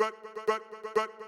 back, back, back.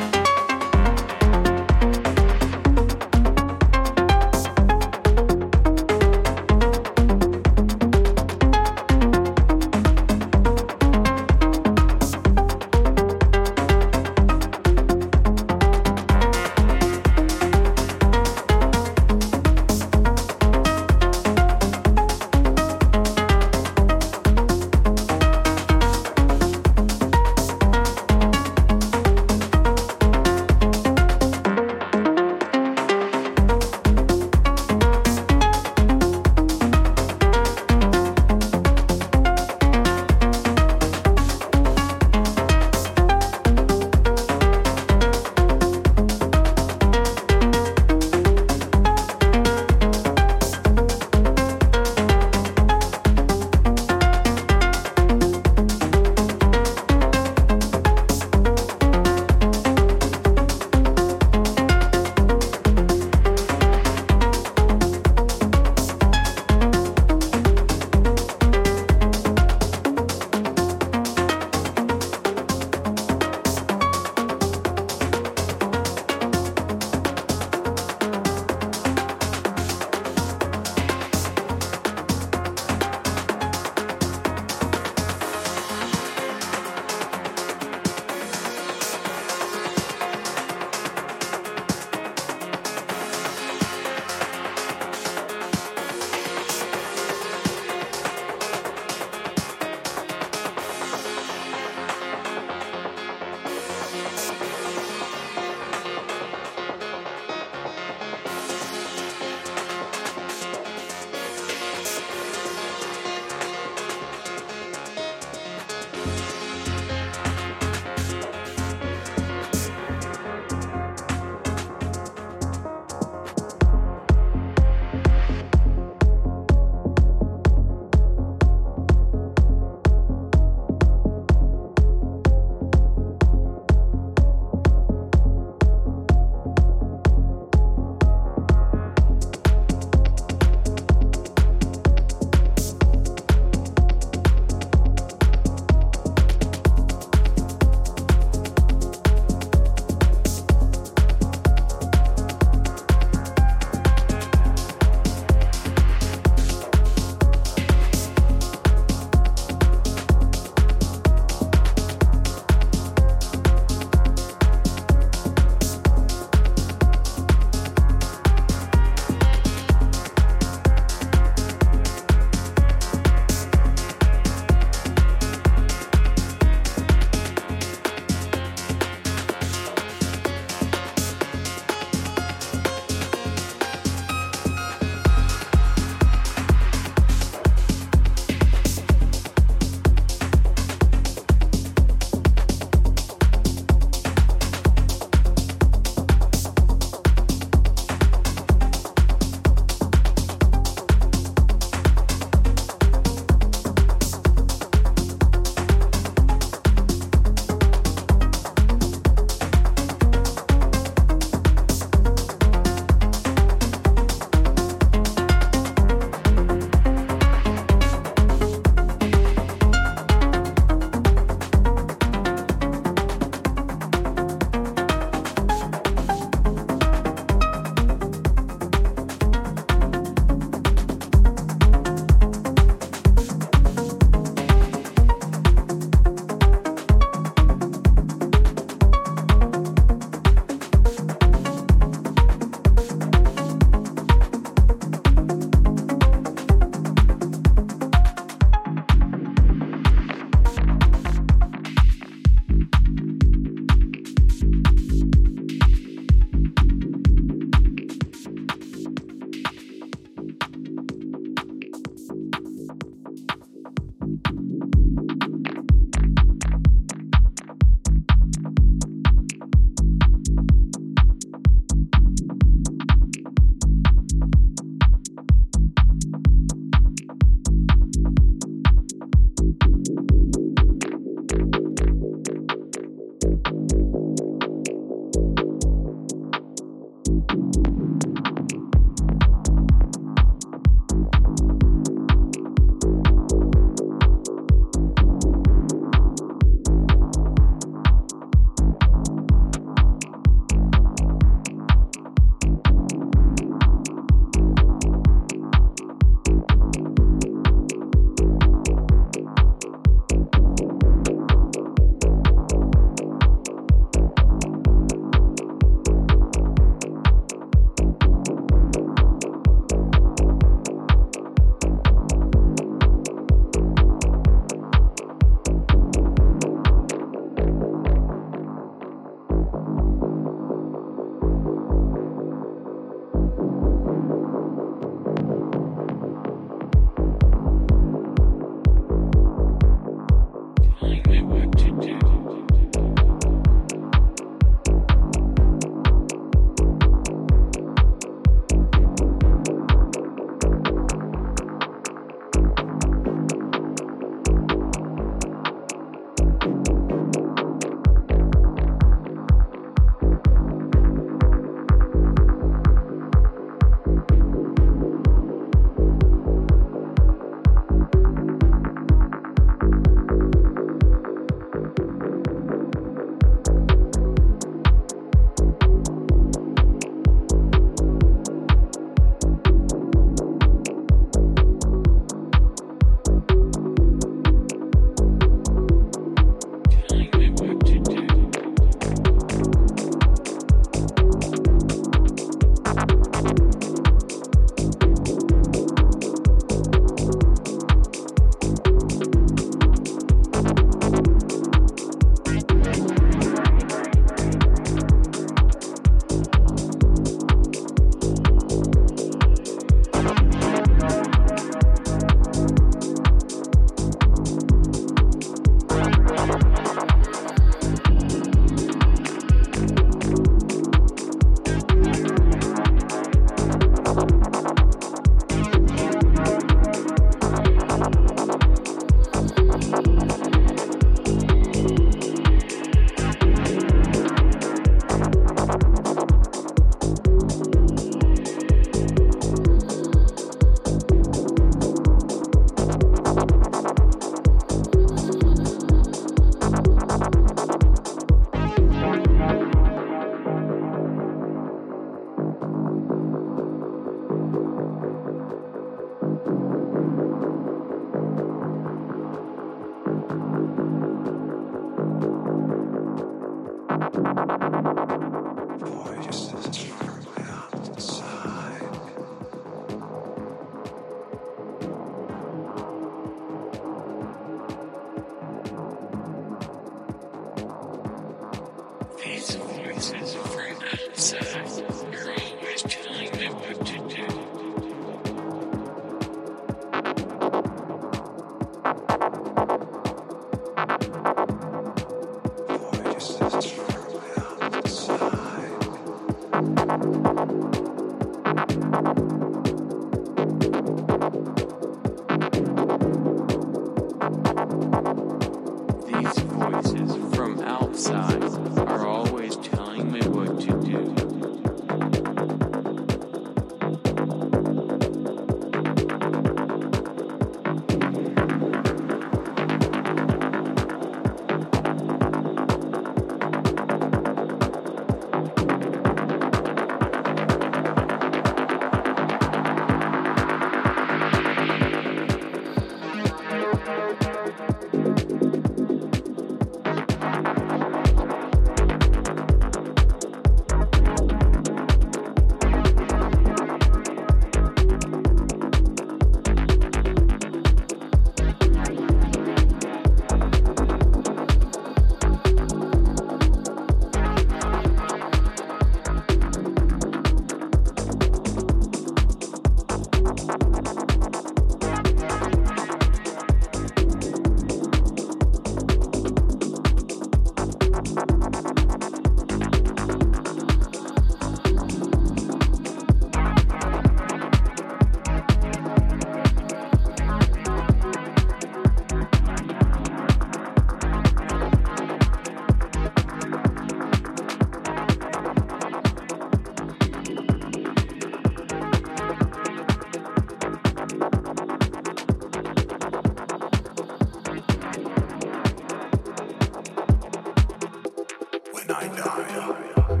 When I